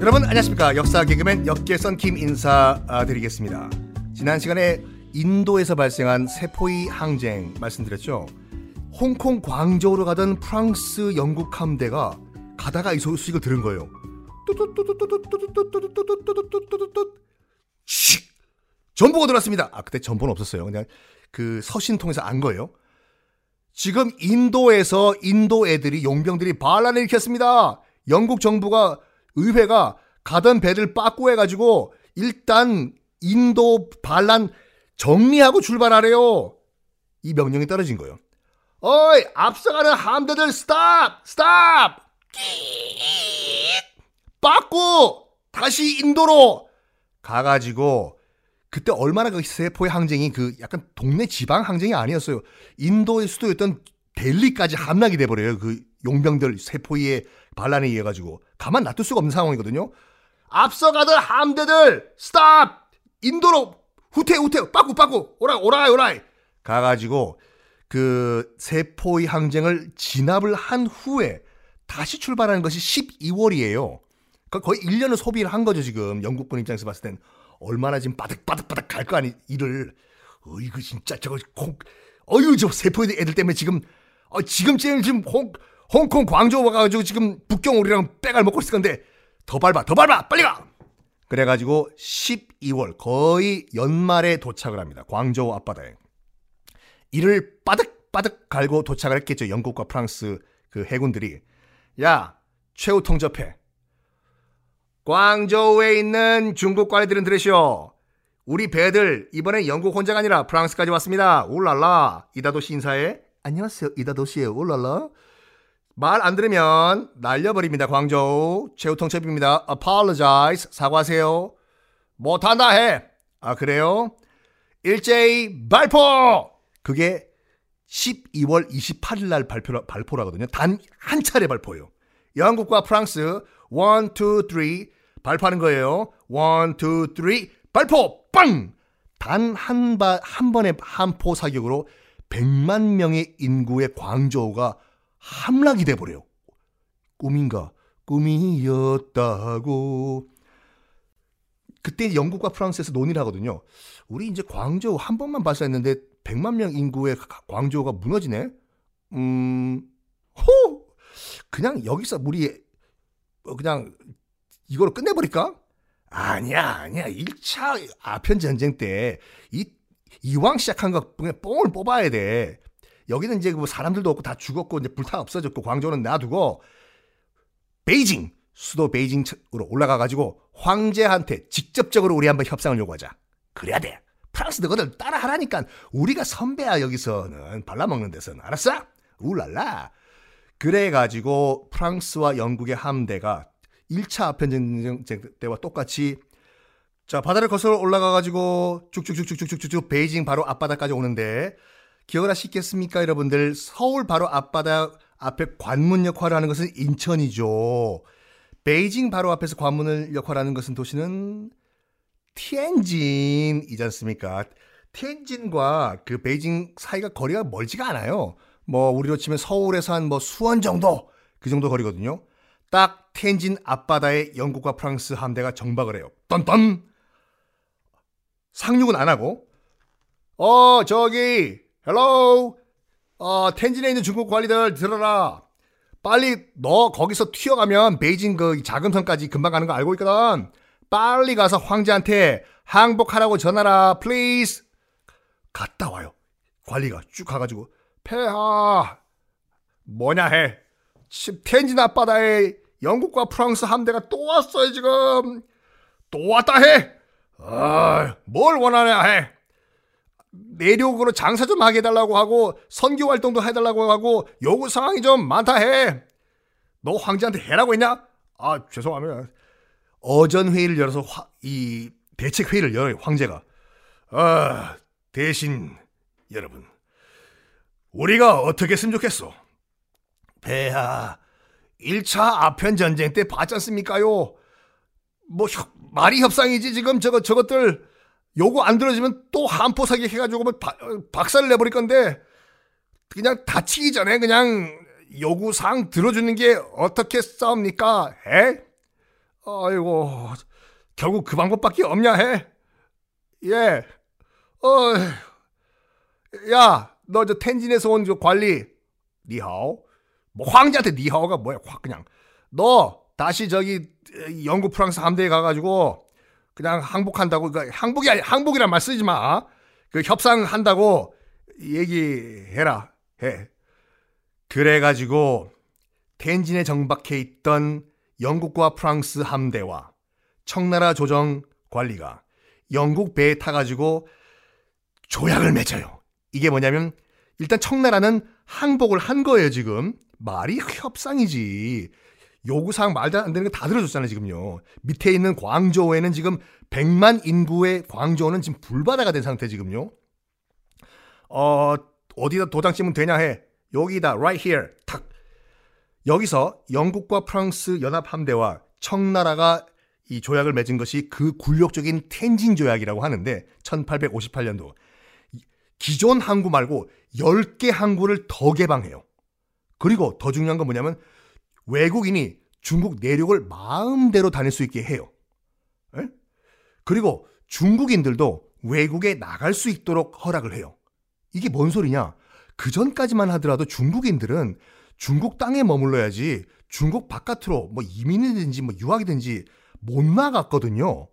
여러분 안녕하십니까 역사 개그맨 역계선 김 인사드리겠습니다. 지난 시간에 인도에서 발생한 세포의 항쟁 말씀드렸죠. 홍콩 광저우로 가던 프랑스 영국 함대가 가다가 이 소식을 들은 거예요. 씩 전보가 들어왔습니다. 아 그때 전보는 없었어요. 그냥 그 서신 통해서 안 거예요. 지금 인도에서 인도 애들이 용병들이 반란을 일으켰습니다. 영국 정부가 의회가 가던 배를 빠꾸해 가지고 일단 인도 반란 정리하고 출발하래요. 이 명령이 떨어진 거예요. 어이 앞서가는 함대들 stop stop 빠꾸 다시 인도로 가가지고 그때 얼마나 그 세포이 항쟁이 그 약간 동네 지방 항쟁이 아니었어요. 인도의 수도였던 델리까지 함락이 돼버려요. 그 용병들 세포이 반란에 의해 가지고 가만 놔둘 수가 없는 상황이거든요. 앞서가던 함대들 stop 인도로 후퇴 후퇴 빠꾸 빠꾸 오라 오라이 오라이 가가지고 그 세포이 항쟁을 진압을 한 후에 다시 출발하는 것이 12월이에요. 그러니까 거의 1년을 소비를 한 거죠 지금 영국군 입장에서 봤을 땐 얼마나 지금 바득바득바득 갈 거 아니 일을 어이구 진짜 저거 콩 어유 저 세포 애들 때문에 지금 어, 지금 지금 홍 홍콩 광저우 와가지고 지금 북경 오리랑 빼갈 먹고 있을 건데 더 밟아 더 밟아 빨리 가! 그래가지고 12월 거의 연말에 도착을 합니다 광저우 앞바다에 이를 빠득빠득 갈고 도착을 했겠죠 영국과 프랑스 그 해군들이. 야 최후 통접해 광저우에 있는 중국 관리들은 들으시오. 우리 배들 이번에 영국 혼자가 아니라 프랑스까지 왔습니다. 울랄라. 이다도시 인사해. 안녕하세요. 이다도시에 울랄라. 말 안 들으면 날려버립니다. 광저우. 최우통첩입니다. apologize. 사과하세요. 못한다 해. 아 그래요? 일제히 발포! 그게 12월 28일 날 발표, 발포라거든요. 단 한 차례 발포예요. 영국과 프랑스 1, 2, 3 발표하는 거예요. 1, 2, 3 발포! 빵! 단한한 번의 한포 사격으로 100만 명의 인구의 광저우가 함락이 돼버려요. 꿈인가? 꿈이었다고. 그때 영국과 프랑스에서 논의를 하거든요. 우리 이제 광저우 한 번만 발사했는데 100만 명 인구의 광저우가 무너지네? 음, 호! 그냥 여기서 우리 그냥 이걸로 끝내버릴까? 아니야, 아니야. 1차 아편 전쟁 때 이 이왕 시작한 거 그냥 뽕을 뽑아야 돼. 여기는 이제 뭐 사람들도 없고 다 죽었고 이제 불타 없어졌고 광저우는 놔두고 베이징 수도 베이징으로 올라가 가지고 황제한테 직접적으로 우리 한번 협상을 요구하자. 그래야 돼. 프랑스 너희들 따라하라니까 우리가 선배야 여기서는 발라먹는 데서는 알았어? 울랄라. 그래가지고 프랑스와 영국의 함대가 1차 아편전쟁 때와 똑같이 자 바다를 거슬러 올라가가지고 쭉쭉쭉쭉쭉쭉쭉 베이징 바로 앞바다까지 오는데 기억을 하시겠습니까 여러분들? 서울 바로 앞바다 앞에 관문 역할을 하는 것은 인천이죠. 베이징 바로 앞에서 관문을 역할하는 것은 도시는 티엔진이지 않습니까? 티엔진과 그 베이징 사이가 거리가 멀지가 않아요. 뭐 우리로 치면 서울에서 한 뭐 수원 정도 그 정도 거리거든요. 딱 텐진 앞바다에 영국과 프랑스 함대가 정박을 해요. 떤떤 상륙은 안 하고 어 저기 hello 어 텐진에 있는 중국 관리들 들어라. 빨리 너 거기서 튀어가면 베이징 그 자금성까지 금방 가는 거 알고 있거든. 빨리 가서 황제한테 항복하라고 전하라. Please. 갔다 와요. 관리가 쭉 가가지고 폐하 뭐냐 해. 텐진 앞바다에 영국과 프랑스 함대가 또 왔어요 지금 또 왔다 해. 아, 뭘 원하냐 해. 내륙으로 장사 좀 하게 해달라고 하고 선교 활동도 해달라고 하고 요구 사항이 좀 많다 해. 너 황제한테 해라고 했냐? 아 죄송합니다. 어전 회의를 열어서 화, 이 대책 회의를 열어요 황제가. 아 대신 여러분 우리가 어떻게 했으면 좋겠어? 폐하 1차 아편 전쟁 때 봤지 않습니까요? 뭐 말이 협상이지 지금 저거 저것들 요거 안 들어지면 또 한포 사격 해가지고 뭐 바, 박살을 내버릴 건데 그냥 다치기 전에 그냥 요구사항 들어주는 게 어떻게 싸웁니까? 해? 아이고, 결국 그 방법밖에 없냐 해? 예. 어, 야, 너 저 텐진에서 온 저 관리, 니하오? 뭐 황제한테 니하오가 뭐야? 확 그냥. 너 다시 저기 영국 프랑스 함대에 가가지고 그냥 항복한다고 그러니까 항복이 아니 항복이란 말 쓰지 마. 그 협상한다고 얘기해라. 해. 그래가지고 텐진에 정박해 있던 영국과 프랑스 함대와 청나라 조정 관리가 영국 배에 타가지고 조약을 맺어요. 이게 뭐냐면 일단 청나라는 항복을 한 거예요 지금 말이 협상이지. 요구사항 말도 안 되는 거 다 들어줬잖아요 지금요. 밑에 있는 광저우에는 지금 100만 인구의 광저우는 지금 불바다가 된 상태 지금요. 어 어디다 도장 찍으면 되냐 해. 여기다 right here. 탁. 여기서 영국과 프랑스 연합 함대와 청나라가 이 조약을 맺은 것이 그 굴욕적인 텐진 조약이라고 하는데 1858년도. 기존 항구 말고 10개 항구를 더 개방해요. 그리고 더 중요한 건 뭐냐면 외국인이 중국 내륙을 마음대로 다닐 수 있게 해요. 에? 그리고 중국인들도 외국에 나갈 수 있도록 허락을 해요. 이게 뭔 소리냐? 그 전까지만 하더라도 중국인들은 중국 땅에 머물러야지 중국 바깥으로 뭐 이민이든지 뭐 유학이든지 못 나갔거든요.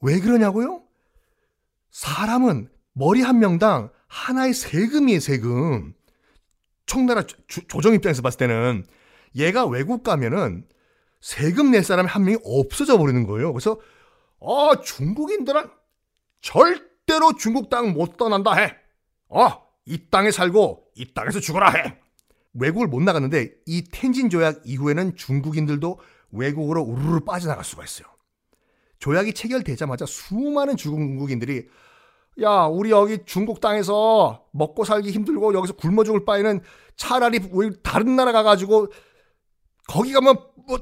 왜 그러냐고요? 사람은 머리 한 명당 하나의 세금이에요, 세금. 청나라 조, 조정 입장에서 봤을 때는 얘가 외국 가면은 세금 낼 사람이 한 명이 없어져 버리는 거예요. 그래서 어, 중국인들은 절대로 중국 땅 못 떠난다 해. 어, 이 땅에 살고 이 땅에서 죽어라 해. 외국을 못 나갔는데 이 텐진 조약 이후에는 중국인들도 외국으로 우르르 빠져나갈 수가 있어요. 조약이 체결되자마자 수많은 중국인들이 야, 우리 여기 중국 땅에서 먹고 살기 힘들고 여기서 굶어 죽을 바에는 차라리 다른 나라 가가지고 거기 가면 뭐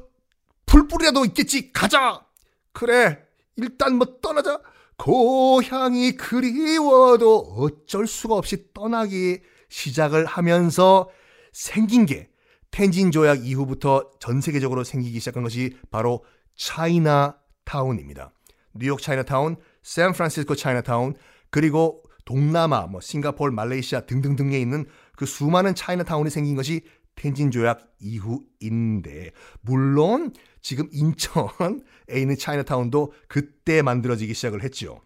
풀뿌리라도 있겠지. 가자. 그래. 일단 뭐 떠나자. 고향이 그리워도 어쩔 수가 없이 떠나기 시작을 하면서 생긴 게 텐진 조약 이후부터 전 세계적으로 생기기 시작한 것이 바로 차이나 타운입니다. 뉴욕 차이나타운, 샌프란시스코 차이나타운, 그리고 동남아, 뭐 싱가포르, 말레이시아 등등등에 있는 그 수많은 차이나타운이 생긴 것이 텐진 조약 이후인데 물론 지금 인천에 있는 차이나타운도 그때 만들어지기 시작을 했지요.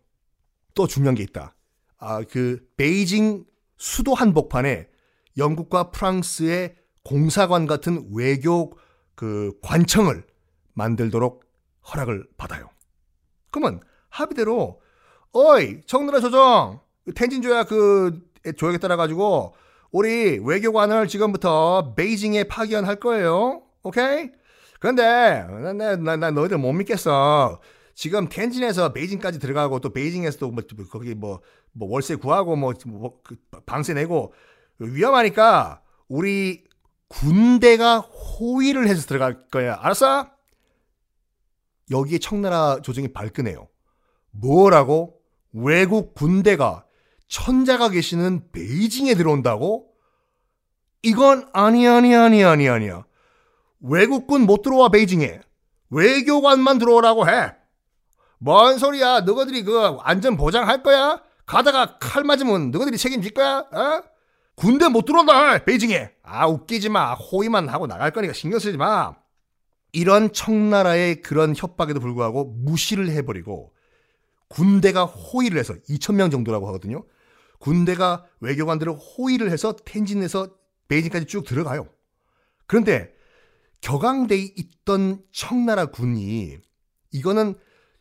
또 중요한 게 있다. 아, 그 베이징 수도 한복판에 영국과 프랑스의 공사관 같은 외교 그 관청을 만들도록 허락을 받아요. 그러면 합의대로 어이 청나라 조정 텐진 조약 그 조약에 따라 가지고 우리 외교관을 지금부터 베이징에 파견할 거예요. 오케이? 그런데 나, 나, 나 너희들 못 믿겠어. 지금 텐진에서 베이징까지 들어가고 또 베이징에서도 뭐 거기 뭐, 뭐 월세 구하고 뭐, 뭐그 방세 내고 위험하니까 우리 군대가 호위를 해서 들어갈 거야. 알았어? 여기에 청나라 조정이 발끈해요. 뭐라고? 외국 군대가 천자가 계시는 베이징에 들어온다고? 이건 아니 아니 아니 아니 아니야. 외국군 못 들어와 베이징에. 외교관만 들어오라고 해. 뭔 소리야? 너희들이 그 안전 보장할 거야? 가다가 칼 맞으면 너희들이 책임질 거야? 어? 군대 못 들어온다 베이징에. 아 웃기지 마. 호의만 하고 나갈 거니까 신경 쓰지 마. 이런 청나라의 그런 협박에도 불구하고 무시를 해버리고 군대가 호의를 해서 2천명 정도라고 하거든요. 군대가 외교관들을 호의를 해서 텐진에서 베이징까지 쭉 들어가요. 그런데 격앙돼 있던 청나라 군이 이거는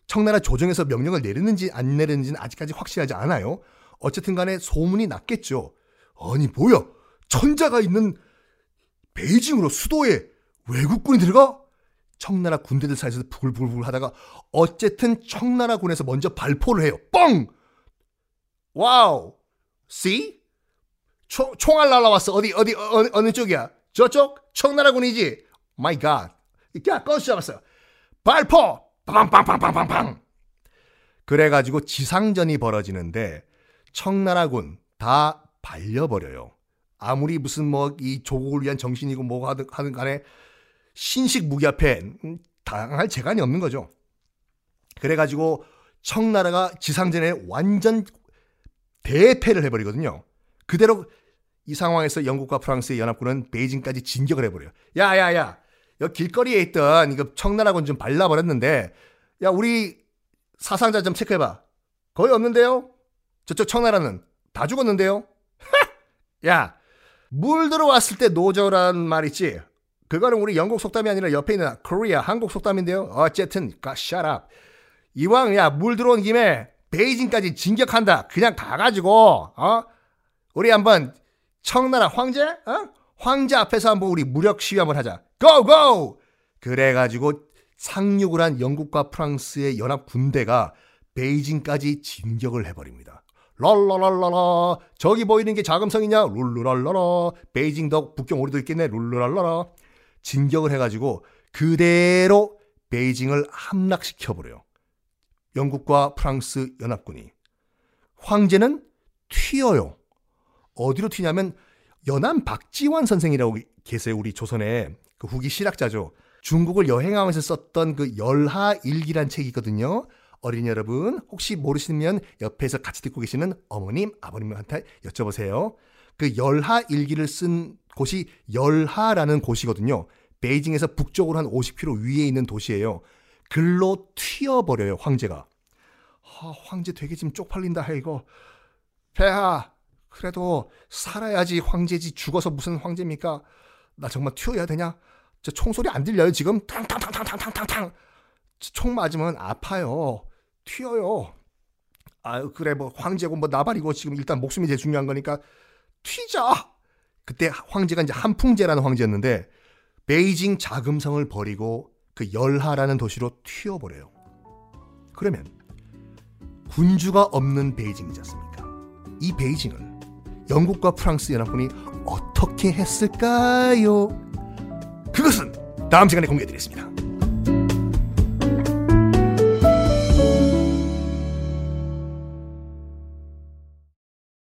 청나라 조정에서 명령을 내리는지 안 내리는지는 아직까지 확실하지 않아요. 어쨌든 간에 소문이 났겠죠. 아니 뭐야 천자가 있는 베이징으로 수도에 외국군이 들어가? 청나라 군대들 사이에서 부글부글 하다가 어쨌든 청나라 군에서 먼저 발포를 해요. 뻥! Wow! See? 초, 총알 날라왔어. 어디, 어디, 어느, 어느 쪽이야? 저쪽? 청나라 군이지? My God. 야, 꺼서 잡았어. 발포! 빵빵빵빵빵빵! 그래가지고 지상전이 벌어지는데 청나라군 다 발려버려요. 아무리 무슨 뭐 이 조국을 위한 정신이고 뭐가 하든 간에 신식 무기 앞에 음, 당할 재간이 없는 거죠. 그래가지고 청나라가 지상전에 완전 대패를 해버리거든요. 그대로 이 상황에서 영국과 프랑스의 연합군은 베이징까지 진격을 해버려요. 야야야, 여기 길거리에 있던 이거 청나라군 좀 발라버렸는데, 야 우리 사상자 좀 체크해봐. 거의 없는데요? 저쪽 청나라는 다 죽었는데요? 야, 물 들어왔을 때 노저란 말 있지? 그거는 우리 영국 속담이 아니라 옆에 있는 코리아 한국 속담인데요. 어쨌든 가샤랍. 이왕 야 물 들어온 김에 베이징까지 진격한다. 그냥 가가지고 어 우리 한번 청나라 황제 어 황제 앞에서 한번 우리 무력 시위 한번 하자. 고고. 그래가지고 상륙을 한 영국과 프랑스의 연합 군대가 베이징까지 진격을 해버립니다. 랄라랄라라 저기 보이는 게 자금성이냐 룰루랄라라 베이징도 북경 오리도 있겠네 룰루랄라라 진격을 해가지고 그대로 베이징을 함락시켜버려요. 영국과 프랑스 연합군이. 황제는 튀어요. 어디로 튀냐면 연안 박지원 선생이라고 계세요. 우리 조선에 그 후기 실학자죠. 중국을 여행하면서 썼던 그 열하일기란 책이 있거든요. 어린이 여러분 혹시 모르시면 옆에서 같이 듣고 계시는 어머님 아버님한테 여쭤보세요. 그 열하일기를 쓴 곳이 열하라는 곳이거든요. 베이징에서 북쪽으로 한 50km 위에 있는 도시예요. 글로 튀어버려요 황제가. 아, 황제 되게 지금 쪽팔린다 해 이거. 폐하 그래도 살아야지 황제지 죽어서 무슨 황제입니까? 나 정말 튀어야 되냐? 저 총소리 안 들려요 지금? 탕탕탕탕탕탕탕 총 맞으면 아파요. 튀어요. 아유 그래 뭐 황제고 뭐 나발이고 지금 일단 목숨이 제일 중요한 거니까 튀자. 그때 황제가 이제 한풍제라는 황제였는데 베이징 자금성을 버리고 그 열하라는 도시로 튀어버려요. 그러면 군주가 없는 베이징이지 않습니까? 이 베이징을 영국과 프랑스 연합군이 어떻게 했을까요? 그것은 다음 시간에 공개해드리겠습니다.